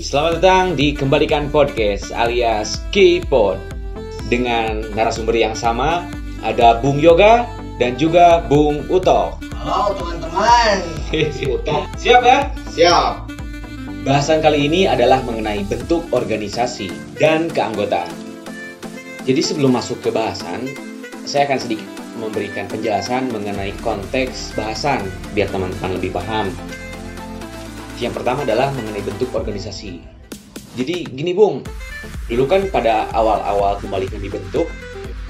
Selamat datang di Kembalikan Podcast alias K-Pod Dengan narasumber yang sama, ada Bung Yoga dan juga Bung Uto Halo teman-teman. Siap ya? Siap. Bahasan kali ini adalah mengenai bentuk organisasi dan keanggotaan Jadi sebelum masuk ke bahasan, saya akan sedikit memberikan penjelasan mengenai konteks bahasan biar teman-teman lebih paham yang pertama adalah mengenai bentuk organisasi. Jadi gini Bung, dulu kan pada awal-awal kembalikan dibentuk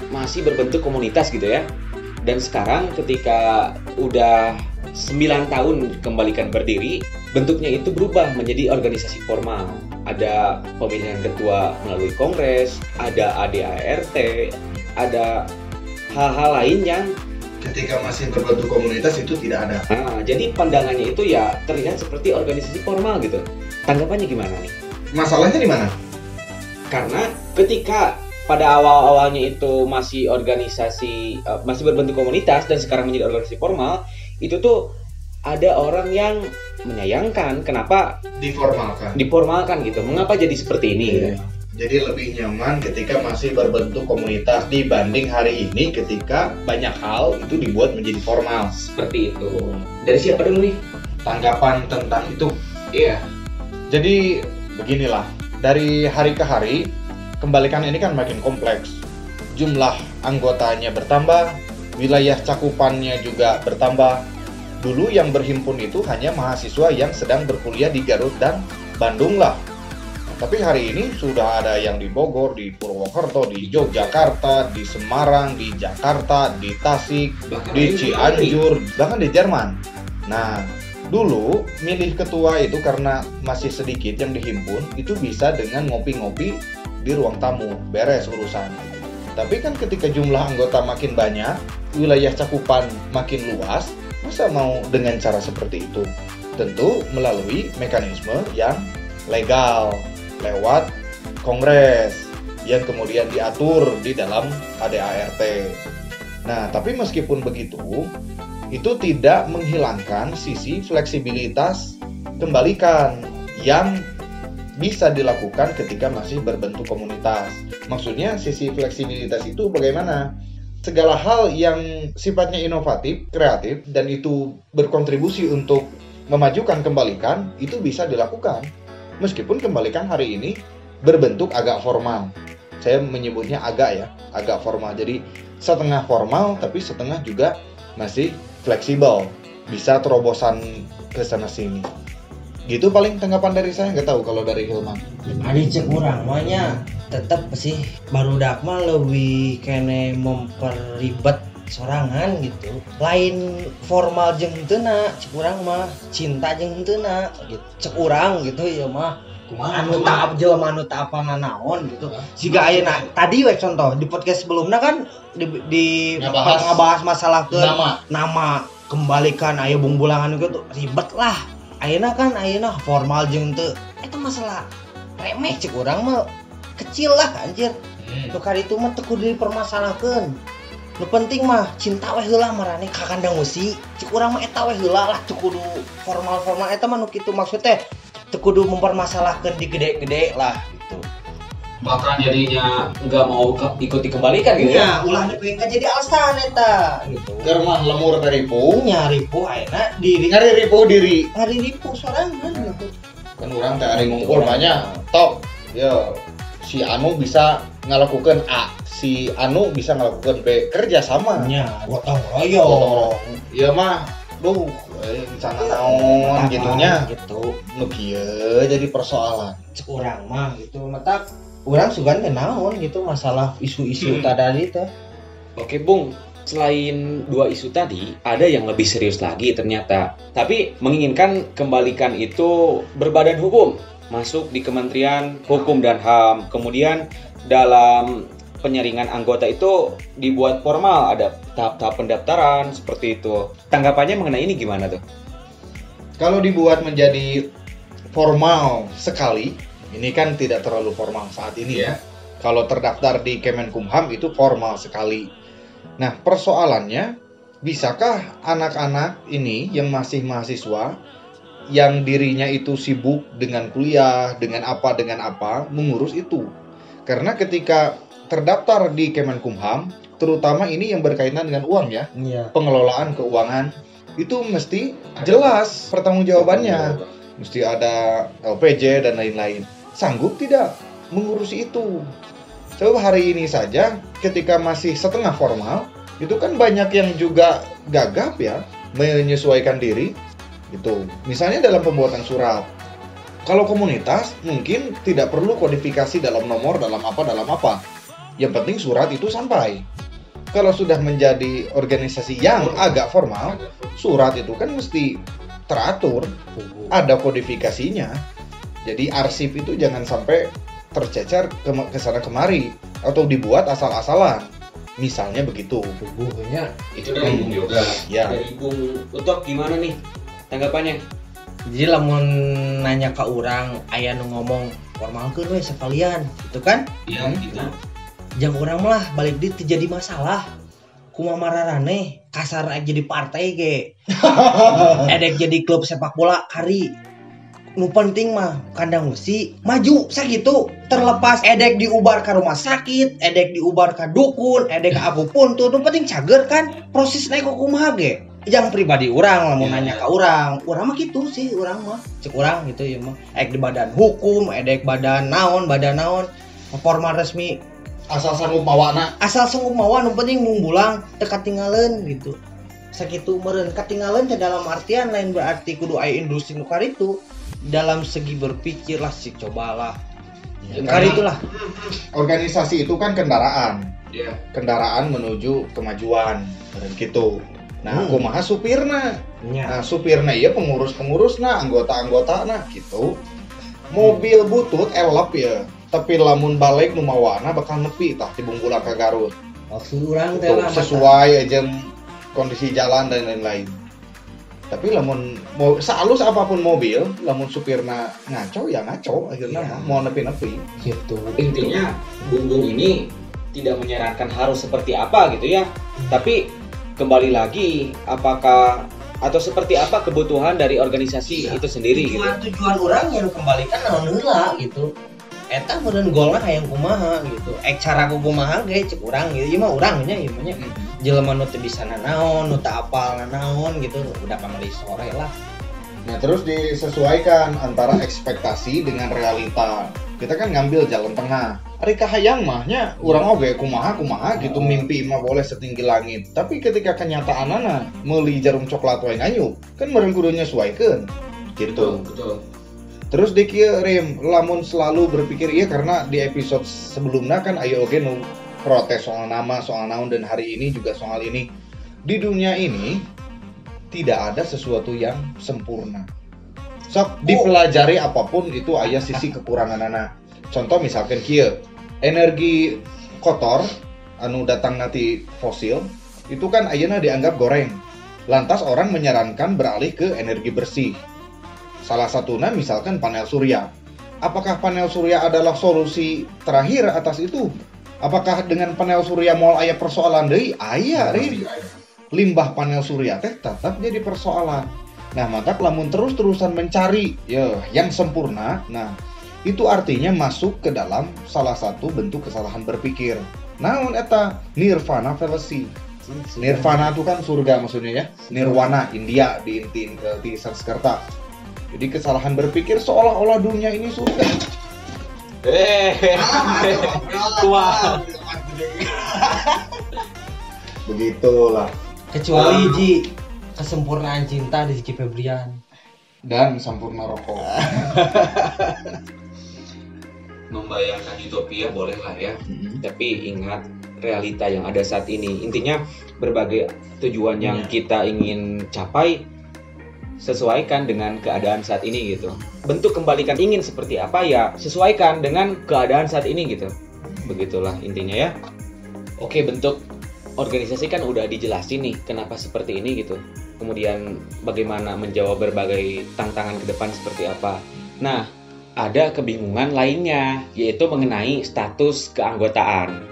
masih berbentuk komunitas gitu ya. Dan sekarang ketika udah 9 tahun kembalikan berdiri, bentuknya itu berubah menjadi organisasi formal. Ada pemilihan ketua melalui kongres, ada ADART, ada hal-hal lain yang Ketika masih berbentuk komunitas itu tidak ada. Nah, jadi pandangannya itu ya terlihat seperti organisasi formal gitu. Tanggapannya gimana nih? Masalahnya di mana? Karena ketika pada awal-awalnya itu masih organisasi uh, masih berbentuk komunitas dan sekarang menjadi organisasi formal, itu tuh ada orang yang menyayangkan kenapa Diformalkan. diformalkan gitu. Mengapa jadi seperti ini? gitu. Jadi lebih nyaman ketika masih berbentuk komunitas dibanding hari ini ketika banyak hal itu dibuat menjadi formal. Seperti itu. Dari siapa dulu nih? Tanggapan tentang itu. Iya. Jadi beginilah, dari hari ke hari kembalikan ini kan makin kompleks. Jumlah anggotanya bertambah, wilayah cakupannya juga bertambah. Dulu yang berhimpun itu hanya mahasiswa yang sedang berkuliah di Garut dan Bandung lah. Tapi hari ini sudah ada yang di Bogor, di Purwokerto, di Yogyakarta, di Semarang, di Jakarta, di Tasik, Bahkan di Cianjur, bahkan di Jerman. Nah, dulu milih ketua itu karena masih sedikit yang dihimpun, itu bisa dengan ngopi-ngopi di ruang tamu, beres urusan. Tapi kan ketika jumlah anggota makin banyak, wilayah cakupan makin luas, masa mau dengan cara seperti itu? Tentu melalui mekanisme yang legal, lewat kongres yang kemudian diatur di dalam ADART. Nah, tapi meskipun begitu, itu tidak menghilangkan sisi fleksibilitas kembalikan yang bisa dilakukan ketika masih berbentuk komunitas. Maksudnya sisi fleksibilitas itu bagaimana? Segala hal yang sifatnya inovatif, kreatif, dan itu berkontribusi untuk memajukan kembalikan, itu bisa dilakukan. Meskipun kembalikan hari ini berbentuk agak formal. Saya menyebutnya agak ya, agak formal. Jadi setengah formal tapi setengah juga masih fleksibel. Bisa terobosan ke sana sini. Gitu paling tanggapan dari saya nggak tahu kalau dari Hilman. Adi cek kurang makanya tetap sih baru mah lebih kene memperibet sorangan gitu. Lain formal jeng tena cek urang mah cinta jeng tena gitu. Cek urang gitu ya mah. Anu tak jelema anu tak apa naon gitu. Siga ayeuna tadi we contoh di podcast sebelumnya kan di, di Ngabahas. ngabahas masalah ke Nama. nama. Kembalikan ayo bumbulangan gitu ribet lah. Ayeuna kan ayeuna formal jeung teu. Eta masalah remeh cek urang mah kecil lah anjir. Nu kali itu mah teu kudu dipermasalahkeun nu penting mah cinta we heula marane ka kandang musi. Cek urang mah eta we heula lah teu kudu formal-formal eta mah nu kitu maksud teh teu kudu mempermasalahkeun di gede-gede lah gitu. Bahkan jadinya nggak mau ke- ikut dikembalikan gitu ya? nya ulah dipengin jadi alasan eta gitu. Germah lemur dari pu, punya ribu ayeuna diri. Ngari ribu diri. ngari ribu sorangan gitu. Kan orang teh hari ngumpul banyak. Top, ya si Anu bisa ngelakukan A, si Anu bisa ngelakukan B, kerja sama. nya gotong royong Ya mah, duh, eh, sana naon gitunya. gitu Nu kieu jadi persoalan. cek urang mah gitu mata urang sugan naon gitu masalah isu-isu Hmm. tadi teh Oke Bung, selain dua isu tadi, ada yang lebih serius lagi ternyata. Tapi menginginkan kembalikan itu berbadan hukum, masuk di Kementerian Hukum dan HAM. Kemudian dalam penyaringan anggota itu dibuat formal, ada tahap-tahap pendaftaran seperti itu. Tanggapannya mengenai ini gimana tuh? Kalau dibuat menjadi formal sekali, ini kan tidak terlalu formal saat ini ya. Kalau terdaftar di Kemenkumham itu formal sekali. Nah, persoalannya bisakah anak-anak ini yang masih mahasiswa yang dirinya itu sibuk dengan kuliah, dengan apa dengan apa, mengurus itu. Karena ketika terdaftar di Kemenkumham, terutama ini yang berkaitan dengan uang ya, Iya. pengelolaan keuangan itu mesti jelas pertanggungjawabannya. Mesti ada LPJ dan lain-lain. Sanggup tidak mengurusi itu? Coba hari ini saja ketika masih setengah formal, itu kan banyak yang juga gagap ya menyesuaikan diri gitu. Misalnya dalam pembuatan surat. Kalau komunitas mungkin tidak perlu kodifikasi dalam nomor, dalam apa, dalam apa. Yang penting surat itu sampai. Kalau sudah menjadi organisasi yang agak formal, surat itu kan mesti teratur, ada kodifikasinya. Jadi arsip itu jangan sampai tercecer ke, ke sana kemari atau dibuat asal-asalan. Misalnya begitu. Tubuhnya Itu dari Bung Yoga. Ya. Dari Bung Utok gimana nih tanggapannya? jadi lamun nanya ke orang ayah nu ngomong formalkeun we sekalian gitu kan? Iya, Hmm. gitu. jam orang lah balik di jadi masalah. Kuma mararane kasar aja jadi partai ge. Edek jadi klub sepak bola kari nu penting mah kandang besi maju sakitu. Terlepas edek diubar ke rumah sakit edek diubar ke dukun edek ke apa pun tuh nu penting cager kan? Proses naik ke kumaha ge yang pribadi orang lah mau Ya. nanya ke orang orang mah gitu sih orang mah cek orang gitu ya mah edek di badan hukum edek badan naon badan naon formal resmi Asal sanggup mawana. asal sanggup mawa nu penting munggulang tekat tinggalan gitu sakitu meren ketinggalan teh dalam artian lain berarti kudu aya industri nukar itu dalam segi berpikir lah sih cobalah Ya, nukar karena itulah organisasi itu kan kendaraan. Iya. Kendaraan menuju kemajuan. Dan gitu. Nah, Hmm. kumaha supirna? nya Nah, supirna iya pengurus-pengurus nah, anggota-anggota nah gitu. Mobil butut elep ya. Tapi lamun balik nu mawana bakal nepi tah di bungkula ka Garut. maksud orang teh Gitu, lah sesuai aja kondisi jalan dan lain-lain. Tapi lamun mau sehalus apa pun mobil, lamun supirna ngaco ya ngaco akhirnya mah mau nepi-nepi. gitu Intinya Bung Bung ini tidak menyarankan harus seperti apa gitu ya. Tapi kembali lagi apakah atau seperti apa kebutuhan dari organisasi Iya. itu sendiri gitu. tujuan tujuan orang yang kembalikan naon heula gitu. Eta meureun golna hayang kumaha gitu. Ek cara ku kumaha ge cek urang gitu. Ieu mah urang nya ieu mah nya jelema nu teu bisa nanaon nu teu apal nanaon gitu. Udah kamari sore lah. Nah, terus disesuaikan antara ekspektasi dengan realita. Kita kan ngambil jalan tengah. Ari kahayang mahnya urang oge kumaha kumaha gitu mimpi mah boleh setinggi langit. Tapi ketika kenyataanana meuli jarum coklat wae ngayup, kan meureun kudu nyesuaikeun. Gitu. betul. Terus di kieu Rim, lamun selalu berpikir iya karena di episode sebelumnya kan ayo oge nu protes soal nama, soal naon dan hari ini juga soal ini. Di dunia ini tidak ada sesuatu yang sempurna. Sok dipelajari apa pun itu ayah sisi kekurangan anak. Contoh misalkan kieu, energi kotor anu datang nanti fosil itu kan ayeuna dianggap goreng. Lantas orang menyarankan beralih ke energi bersih. Salah satunya misalkan panel surya. Apakah panel surya adalah solusi terakhir atas itu? Apakah dengan panel surya mau ayah persoalan deui? Aya, Rin. Limbah panel surya teh tetap jadi persoalan. Nah, maka lamun terus-terusan mencari ya yang sempurna, nah itu artinya masuk ke dalam salah satu bentuk kesalahan berpikir. Naon eta nirvana fallacy. Nirvana itu kan surga maksudnya ya. Nirwana India di di, di Sanskerta. Jadi kesalahan berpikir seolah-olah dunia ini surga. Eh, tua. Begitulah. kecuali ji kesempurnaan cinta di Rizky Febrian Dan sempurna rokok. Membayangkan utopia boleh lah ya. Tapi ingat realita yang ada saat ini. Intinya berbagai tujuan yang Iya. kita ingin capai sesuaikan dengan keadaan saat ini gitu. Bentuk kembalikan ingin seperti apa ya sesuaikan dengan keadaan saat ini gitu. Begitulah intinya ya. Oke, bentuk organisasi kan udah dijelasin nih kenapa seperti ini gitu. Kemudian bagaimana menjawab berbagai tantangan ke depan seperti apa. Nah, ada kebingungan lainnya yaitu mengenai status keanggotaan.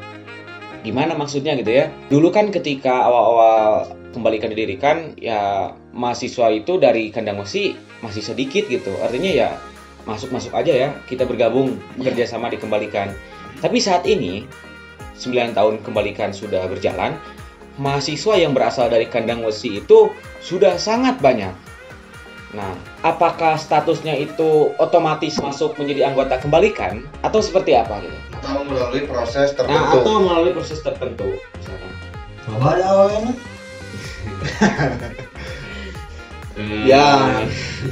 Gimana maksudnya gitu ya? Dulu kan ketika awal-awal kembalikan didirikan ya mahasiswa itu dari kandang besi masih sedikit gitu. Artinya ya masuk-masuk aja ya kita bergabung bekerja sama dikembalikan. Tapi saat ini 9 tahun kembalikan sudah berjalan, mahasiswa yang berasal dari kandang besi itu sudah sangat banyak. Nah, apakah statusnya itu otomatis masuk menjadi anggota kembalikan atau seperti apa gitu? Atau melalui proses Nah, tertentu. atau melalui proses tertentu misalkan. coba ada awalnya Ya,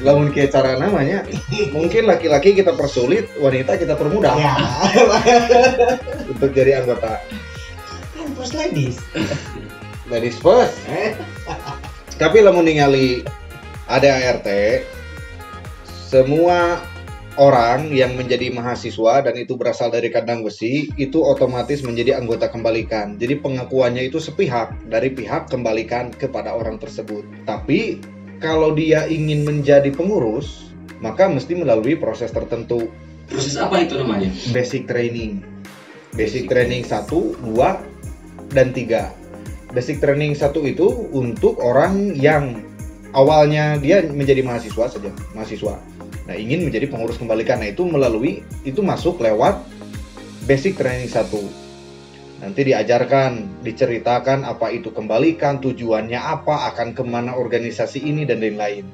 lamun kayak cara namanya, mungkin laki-laki kita persulit, wanita kita permudah ya untuk jadi anggota. kan first ladies Ladies first. Tapi lamun ningali ADART, semua orang yang menjadi mahasiswa dan itu berasal dari kandang besi itu otomatis menjadi anggota kembalikan. Jadi pengakuannya itu sepihak dari pihak kembalikan kepada orang tersebut. Tapi kalau dia ingin menjadi pengurus, maka mesti melalui proses tertentu. Proses apa itu namanya? Basic training. Basic training 1, 2, dan 3. Basic training 1 itu untuk orang yang awalnya dia menjadi mahasiswa saja, mahasiswa. Nah, ingin menjadi pengurus kembalikan. Nah, itu melalui itu masuk lewat basic training 1. Nanti diajarkan, diceritakan apa itu kembalikan, tujuannya apa, akan ke mana organisasi ini dan lain-lain.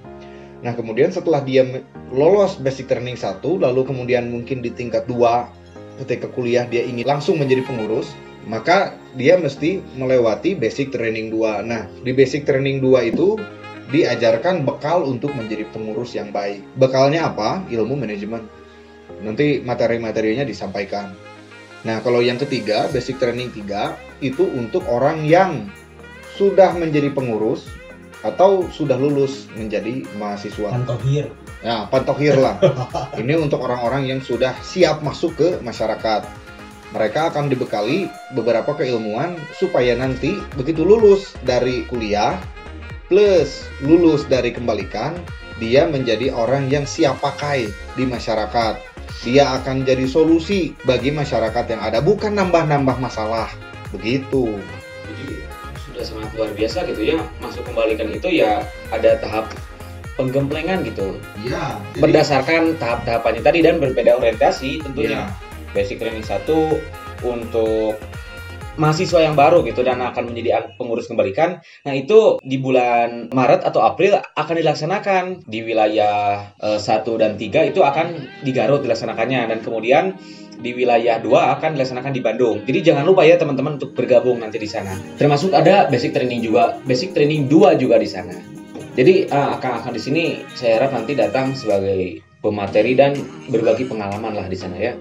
Nah, kemudian setelah dia lolos basic training 1, lalu kemudian mungkin di tingkat 2 ketika kuliah dia ingin langsung menjadi pengurus, maka dia mesti melewati basic training 2. Nah, di basic training 2 itu diajarkan bekal untuk menjadi pengurus yang baik. Bekalnya apa? Ilmu manajemen. Nanti materi-materinya disampaikan. Nah, kalau yang ketiga, basic training 3 itu untuk orang yang sudah menjadi pengurus atau sudah lulus menjadi mahasiswa. Pantohir Ya, pantohir lah. Ini untuk orang-orang yang sudah siap masuk ke masyarakat. Mereka akan dibekali beberapa keilmuan supaya nanti begitu lulus dari kuliah plus lulus dari kembalikan, dia menjadi orang yang siap pakai di masyarakat. Dia akan jadi solusi bagi masyarakat yang ada, bukan nambah-nambah masalah. Begitu. Jadi sudah sangat luar biasa gitu ya. Masuk kembalikan itu ya ada tahap penggemplengan gitu. Iya. Berdasarkan tahap-tahapannya tadi dan berbeda orientasi tentunya. Iya. Basic training 1 untuk mahasiswa yang baru gitu dan akan menjadi pengurus kembalikan. Nah, itu di bulan Maret atau April akan dilaksanakan di wilayah 1 dan 3 itu akan di Garut dilaksanakannya dan kemudian di wilayah 2 akan dilaksanakan di Bandung. Jadi jangan lupa ya teman-teman untuk bergabung nanti di sana. Termasuk ada basic training juga, basic training 2 juga di sana. Jadi eh, akan-akan di sini saya harap nanti datang sebagai pemateri dan berbagi pengalaman lah di sana ya.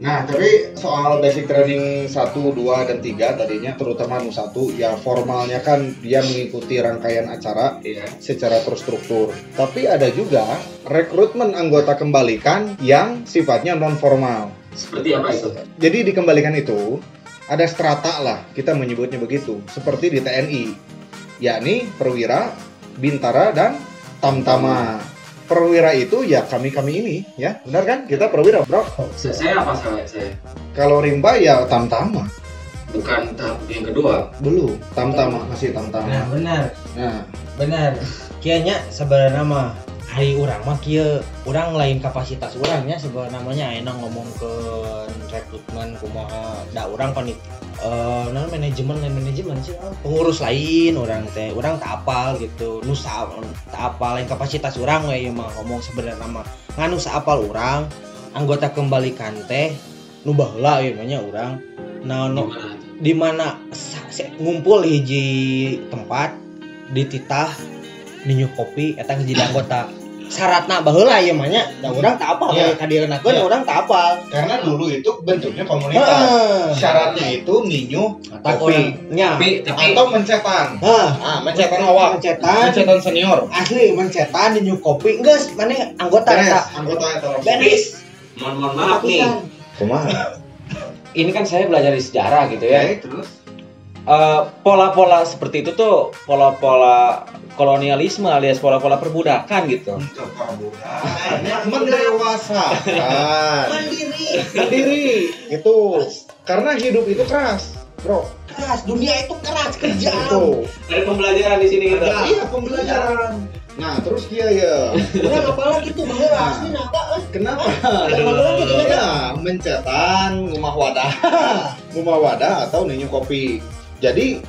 Nah, tapi soal basic training 1, 2, dan 3 tadinya terutama Nu 1 ya formalnya kan dia mengikuti rangkaian acara Iya. secara terstruktur. Tapi ada juga rekrutmen anggota kembalikan yang sifatnya non formal. Seperti apa itu? Jadi dikembalikan itu ada strata lah, kita menyebutnya begitu, seperti di TNI, yakni perwira, bintara, dan tamtama. Perwira itu ya kami-kami ini, ya benar kan? Kita perwira, bro. Saya apa saya? saya? Kalau rimba ya tamtama. Bukan tahap yang kedua. Belum, tamtama masih nah tamtama. benar Nah, benar kianya sebenarnya mah hari orang. Mah kia orang lain kapasitas orangnya sebenarnya namanya enak ngomong ke rekrutmen kumaha da orang kan eh nah, manajemen lain manajemen sih ah, pengurus lain orang teh orang tak apal gitu nusa tak apal lain kapasitas orang we ieu mah ngomong sebenarnya mah. Nganu apal orang anggota kembalikan teh nu baheula ieu mah nya urang. Nah no, di mana ngumpul hiji tempat di titah di New kopi eta jadi anggota syaratna baheula ieu mah nya da urang tak apal Iya. yeah. kadieunkeun Iya. urang tak apal karena dulu itu bentuknya komunitas. Syaratnya itu ninyu kopi. orang nya atau mencetan. Ah, mencetan awak. mencetan Mencetan senior. asli mencetan di New kopi geus maneh anggota Beres, eta anggota itu. beres mohon mohon maaf nih. Kumaha? Ini kan saya belajar di sejarah gitu ya. Oke, terus Eh, pola-pola seperti itu tuh pola-pola kolonialisme alias pola-pola perbudakan gitu. perbudakan mendewasakan. Mandiri. Mandiri. Itu karena hidup itu keras bro. Keras dunia itu keras kerja itu. Ada pembelajaran di sini gitu. iya pembelajaran. Nah terus dia ya. Orang apalagi tuh bang? Asli naga eh. kenapa? Orang gitu kan. ya mencetan rumah wadah. Rumah wadah atau ninyu kopi jadi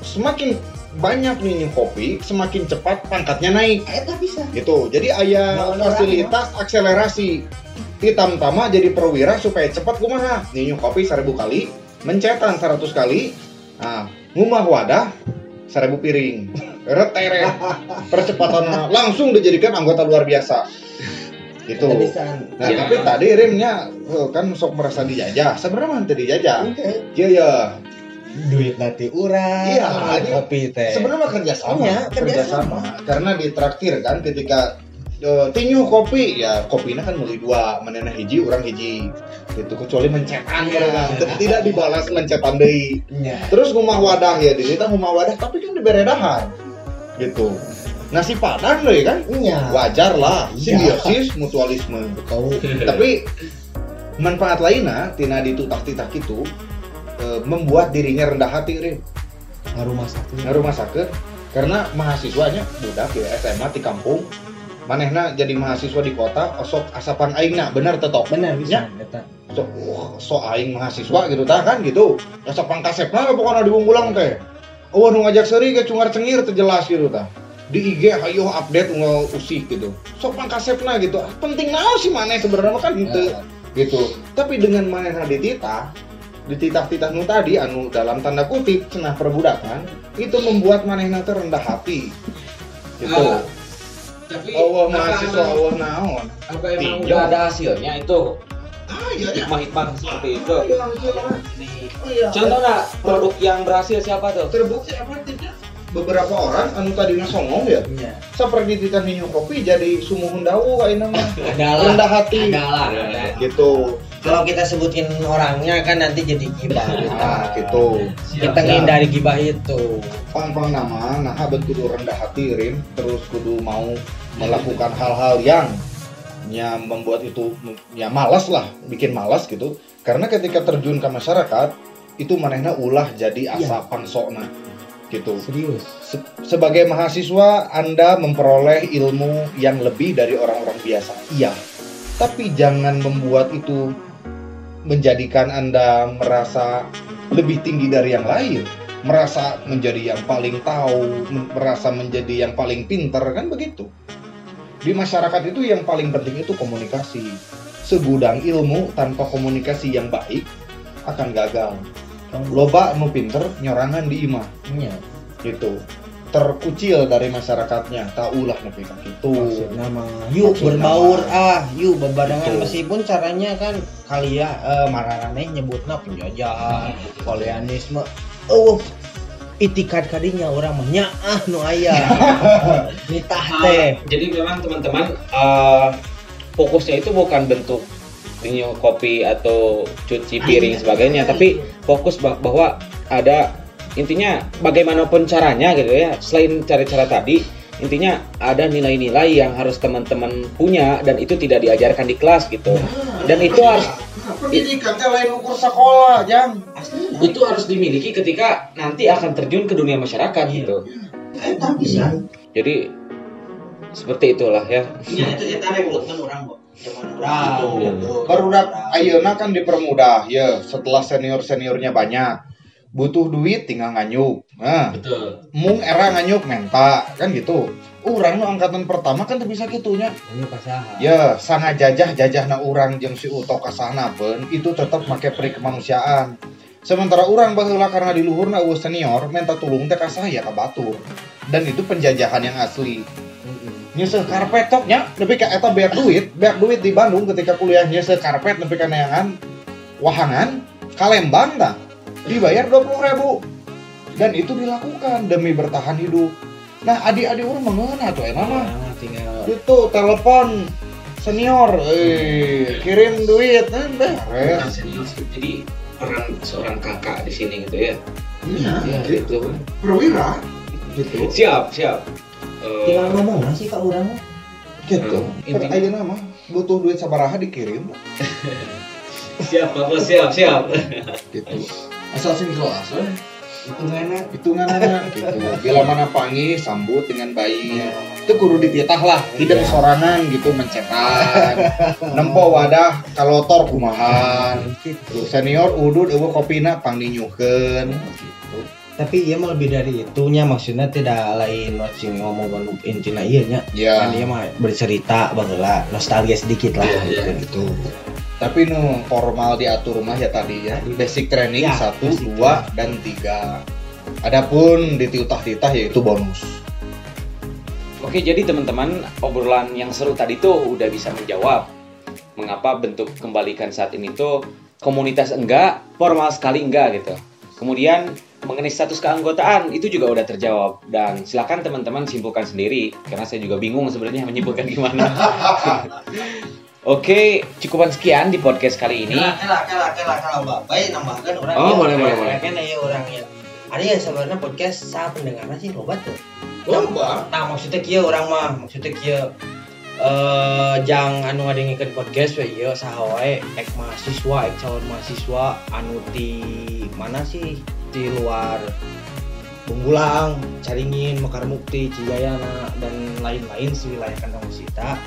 semakin banyak ninyu kopi semakin cepat pangkatnya naik. Eta bisa. gitu. Jadi ayah fasilitas akselerasi. Hitam tama jadi perwira supaya cepat kumaha? Ninyu kopi seribu kali mencetan 100 kali. Nah ngumah wadah seribu piring. Retere percepatan langsung dijadikan anggota luar biasa. Gitu. Bisa. nah Ya. tapi tadi rimnya eh, kan sok merasa dijajah. Sebenarnya mah dijajah. Iya ya Duit nanti urang. Iya, sama kopi teh. sebenarnya mah kerjasama Iya, kerjasama karena ditraktir kan ketika uh, tinyu kopi ya kopinya kan mulai dua menena hiji orang hiji gitu kecuali mencetan Iya. kan tidak dibalas mencetan deui Iya. terus rumah wadah ya di kita rumah wadah tapi kan diberi dahar gitu nasi padang deh kan Iya. wajar lah Iya. simbiosis mutualisme Tahu. tapi manfaat lainnya tina ditutak-titak itu eh, membuat dirinya rendah hati Rin. Ngaruh masak. Nah, rumah sakit karena mahasiswanya budak ya SMA di kampung manehna jadi mahasiswa di kota osok asapan aingna bener tetok Benar Ya. bisa. Eta. so, wah, so aing mahasiswa gitu tah kan gitu asapan kasepna pokoknya di bungkulang teh oh nu ngajak seri ke cungar cengir terjelas gitu tah di IG ayo update nggak usih gitu sok pangkasepna gitu penting naon sih maneh sebenarnya kan gitu Ya. gitu tapi dengan manehna dititah dititah-titah nu tadi anu dalam tanda kutip cenah perbudakan itu membuat manehna teh rendah hati. Gitu. Ah, tapi Allah apa mahasiswa Allah naon apa emang udah ada hasilnya itu. Ah iya hikmah-hikmah seperti itu. Nih. oh iya. Contohnya produk yang berhasil siapa tuh? Terbukti apa tidak beberapa orang anu tadinya songong ya? Iya. seperti dititah minum kopi jadi sumuhun dawu ayeuna mah Adalah. rendah hati. Adalah. Ada. gitu Kalau kita sebutin orangnya kan nanti jadi gibah. nah gitu. Kita ngindari gibah itu. pang-pang nama nah abet kudu rendah hati rim. Terus kudu mau melakukan hal-hal yang ya membuat itu ya malas lah bikin malas gitu. Karena ketika terjun ke masyarakat itu manehna ulah jadi asa pangsokna gitu. Serius. Se- sebagai mahasiswa Anda memperoleh ilmu yang lebih dari orang-orang biasa. Iya. Tapi jangan membuat itu menjadikan Anda merasa lebih tinggi dari yang lain merasa menjadi yang paling tahu merasa menjadi yang paling pinter kan begitu. Di masyarakat itu yang paling penting itu komunikasi. Segudang ilmu tanpa komunikasi yang baik akan gagal. Loba nu pinter nyorangan di imah. Iya. gitu terkucil dari masyarakatnya taulah nepi ka kitu Maksudnya mah yuk berbaur mah. ah, yuk berbarengan meskipun caranya kan kali ya eh, mararaneh nyebutna penjajahan, koleanisme. Oh, itikat kadinya orang mah nya ah nu aya. Nitah teh. Ah, jadi memang teman-teman eh, fokusnya itu bukan bentuk minum kopi atau cuci piring sebagainya tapi fokus bah- bahwa ada intinya bagaimanapun caranya gitu ya selain cara-cara tadi intinya ada nilai-nilai yang harus teman-teman punya dan itu tidak diajarkan di kelas gitu. Dan itu harus pendidikan teh lain ukur sekolah jang. Itu harus dimiliki ketika nanti akan terjun ke dunia masyarakat gitu. Eta bisa. jadi seperti itulah ya. Nya itu eta rekrutmen orang kok. Gitu. barudak ayeuna kan dipermudah ya setelah senior seniornya banyak butuh duit tinggal nganyuk nah betul mung era nganyuk menta kan gitu urang nu angkatan pertama kan teu bisa gitunya. Ya, sana jajah jajah na urang jeung si Uto kasana pun itu tetap make peri kemanusiaan. Sementara orang baheula karena di luhurna eueuh senior minta tulung teh ka saya ka batur. Dan itu penjajahan yang asli. Nyeuseul karpet tok nya, nepi ka eta beak duit, beak duit di Bandung ketika kuliah nyeuseul karpet nepi ka neangan wahangan Kalembang tah. Dibayar 20.000. Dan itu dilakukan demi bertahan hidup. Nah, adik-adik orang mengeuna tuh enak mah Nah, tinggal itu telepon senior eh kirim duit eh, beres. jadi orang seorang kakak di sini gitu ya? Iya ya gitu gitu perwira? Gitu. Siap siap. Eh, tinggal ngomong sih kak orang gitu. Hmm, aja nama. Butuh duit sabaraha dikirim. Siap bapak siap siap. Gitu asal sing kelas eh. hitungannya hitungan anak gitu. Bila mana panggil sambut dengan baik itu kudu dititah lah. Tidak sorangan gitu mencetak. Nempo wadah kalotor kumahan. Gitu senior udud eueuh kopina pangdi nyukeun gitu. Tapi dia mah lebih dari itunya maksudnya tidak lain watching ngomong ngomong intinya iya nya. Ya kan dia mah bercerita baheula nostalgia sedikit lah Iya, iya. gitu, gitu. Tapi nu formal diatur mah ya tadi ya. Basic training Ya, satu basic dua dan tiga. Adapun dititah-titah yaitu bonus. Oke, jadi teman-teman, obrolan yang seru tadi tuh udah bisa menjawab. Mengapa bentuk kembalikan saat ini tuh komunitas enggak, formal sekali enggak gitu. Kemudian mengenai status keanggotaan itu juga udah terjawab. Dan silakan teman-teman simpulkan sendiri karena saya juga bingung sebenarnya menyimpulkan gimana. Oke, cukupan sekian di podcast kali ini. Kela kela kela kela kalau bapak nambahkan orang Oh, boleh, boleh, boleh. kan ya orang yang ada yang sebenarnya podcast saat pendengarnya sih loba tuh Loba. nah maksudnya kia orang mah maksudnya kia eh jang anu ngadengikeun podcast we ieu saha wae ek mahasiswa ek calon mahasiswa anu di mana sih di luar Bunggulang, Caringin, Mekar Mukti, Cijayana dan lain-lain wilayah kandang Musita.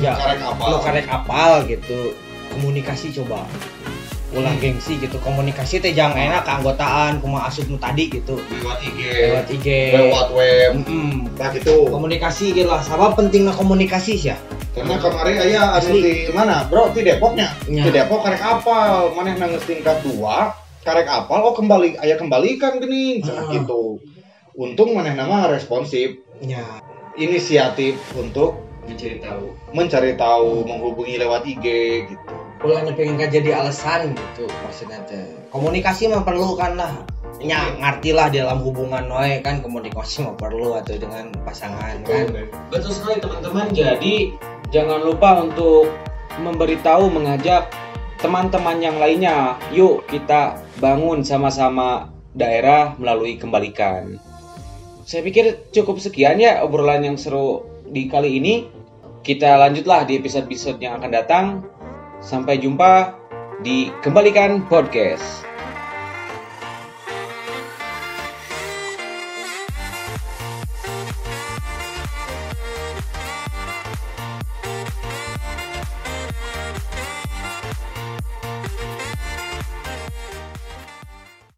Ya, Karek apal. lo karek apal gitu. Komunikasi coba. Ulang gengsi gitu. Komunikasi teh jangan enak keanggotaan kuma asup nu tadi gitu. Lewat IG lewat IG lewat web. Mm-mm. nah gitu. Komunikasi gitu lah. Sama pentingnya komunikasi sih ya. Karena kemarin aya anu Asli. di mana bro? Di Depoknya. Ya. di Depok karek apal. Maneh nangis tingkat dua karek apal. Oh kembali aya kembalikan gini. Ah. gitu. Untung maneh nama responsif. Ya. Inisiatif untuk Mencari tahu. mencari tahu menghubungi lewat IG gitu ulangnya pengen kan jadi alasan gitu maksudnya teh komunikasi mah perlu kan lah nya ngerti lah dalam hubungan wae kan komunikasi mah perlu atau dengan pasangan kan Betul sekali teman-teman. Jadi jangan lupa untuk memberitahu, mengajak teman-teman yang lainnya. Yuk kita bangun sama-sama daerah melalui kembalikan. Saya pikir cukup sekian ya obrolan yang seru di kali ini. Kita lanjutlah di episode-episode yang akan datang. Sampai jumpa di Kembalikan Podcast.